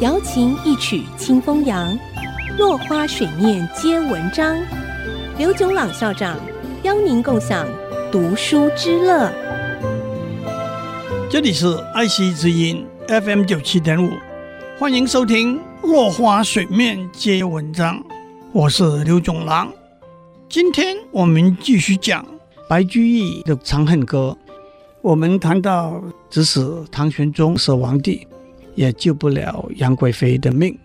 瑶琴一曲清风扬，落花水面皆文章。刘炯朗校长邀您共享读书之乐。这里是爱惜之音 FM 九七点五，欢迎收听《落花水面皆文章》，我是刘炯朗。今天我们继续讲白居易的《长恨歌》。我们谈到，指使唐玄宗是皇帝，也救不了杨贵妃的命。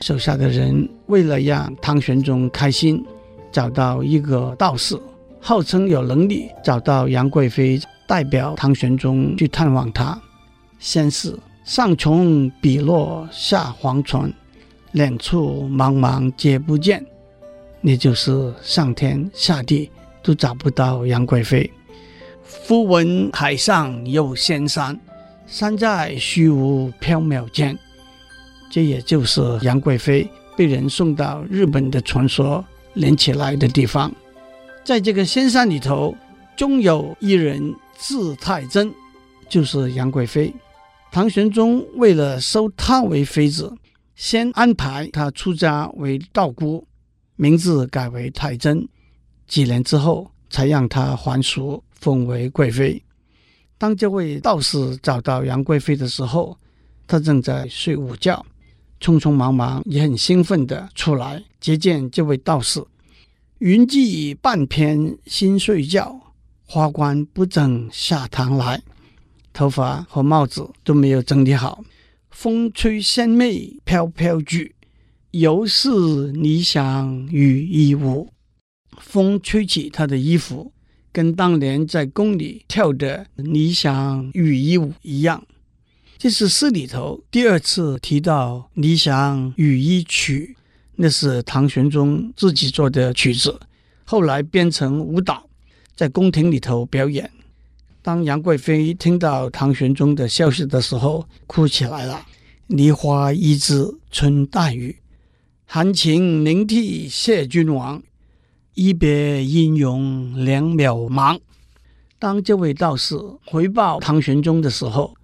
手下的人为了让唐玄宗开心，找到一个道士，号称有能力找到杨贵妃，代表唐玄宗去探望他。先是上穷碧落下黄泉，两处茫茫皆不见。那就是上天下地都找不到杨贵妃。忽闻海上有仙山，山在虚无缥缈间。这也就是杨贵妃被人送到日本的传说。连起来的地方，在这个仙山里头，终有一人字太真，就是杨贵妃。唐玄宗为了收她为妃子，先安排她出家为道姑，名字改为太真。几年之后，才让她还俗，封为贵妃。当这位道士找到杨贵妃的时候，她正在睡午觉。匆匆忙忙，也很兴奋地出来接见这位道士。云髻半偏新睡觉，花冠不整下堂来。头发和帽子都没有整理好，风吹仙袂飘飘举，犹似霓裳羽衣舞。风吹起他的衣服，跟当年在宫里跳的霓裳羽衣舞一样。这是诗里头第二次提到《霓裳羽衣曲》，那是唐玄宗自己做的曲子，后来编成舞蹈，在宫廷里头表演。当杨贵妃听到唐玄宗的消息的时候，哭起来了：“梨花一枝春带雨，含情凝涕谢君王。一别音容两渺茫。”当这位道士回报唐玄宗的时候，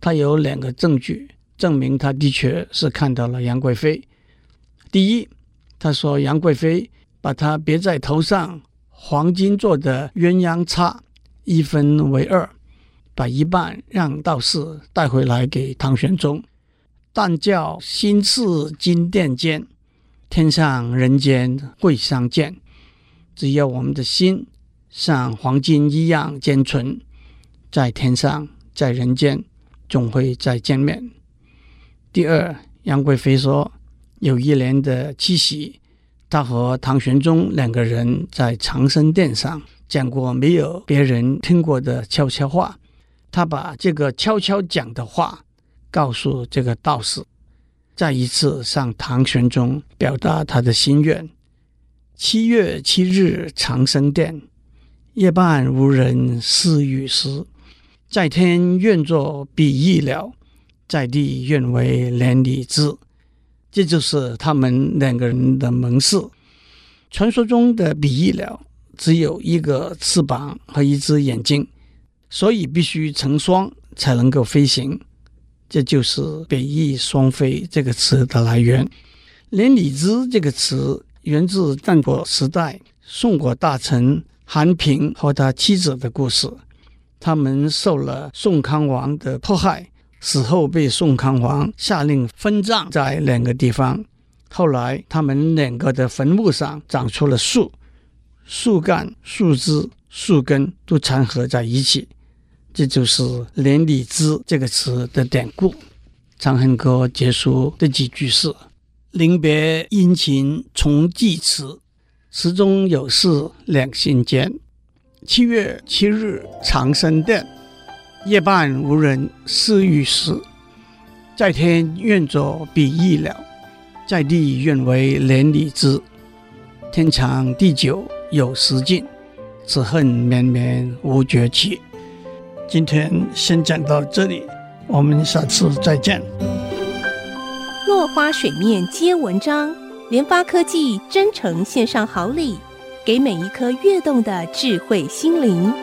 他有两个证据证明他的确是看到了杨贵妃。第一，他说杨贵妃把他别在头上黄金做的鸳鸯叉一分为二，把一半让道士带回来给唐玄宗。但教心似金鈿坚，天上人间会相见。只要我们的心像黄金一样坚存，在天上，在人间。总会再见面。第二，杨贵妃说，有一年的七夕，她和唐玄宗两个人在长生殿上讲过没有别人听过的悄悄话。她把这个悄悄讲的话告诉这个道士，再一次向唐玄宗表达他的心愿。七月七日长生殿，夜半无人私语时。在天愿作比翼鸟，在地愿为连理枝。这就是他们两个人的盟誓。传说中的比翼鸟只有一个翅膀和一只眼睛，所以必须成双才能够飞行。这就是“比翼双飞”这个词的来源。连理枝这个词源自战国时代宋国大臣韩平和他妻子的故事。他们受了宋康王的迫害，死后被宋康王下令分葬在两个地方。后来，他们两个的坟墓上长出了树，树干、树枝、树根都缠合在一起，这就是“连理枝”这个词的典故。《长恨歌》结束的几句是：“临别殷勤重寄词，词中有事两心间。”七月七日长生殿，夜半无人私语时。在天愿作比翼鸟，在地愿为连理枝。天长地久有时尽，此恨绵绵无绝期。今天先讲到这里，我们下次再见。落花水面皆文章，联发科技真诚献上好礼。给每一颗跃动的智慧心灵。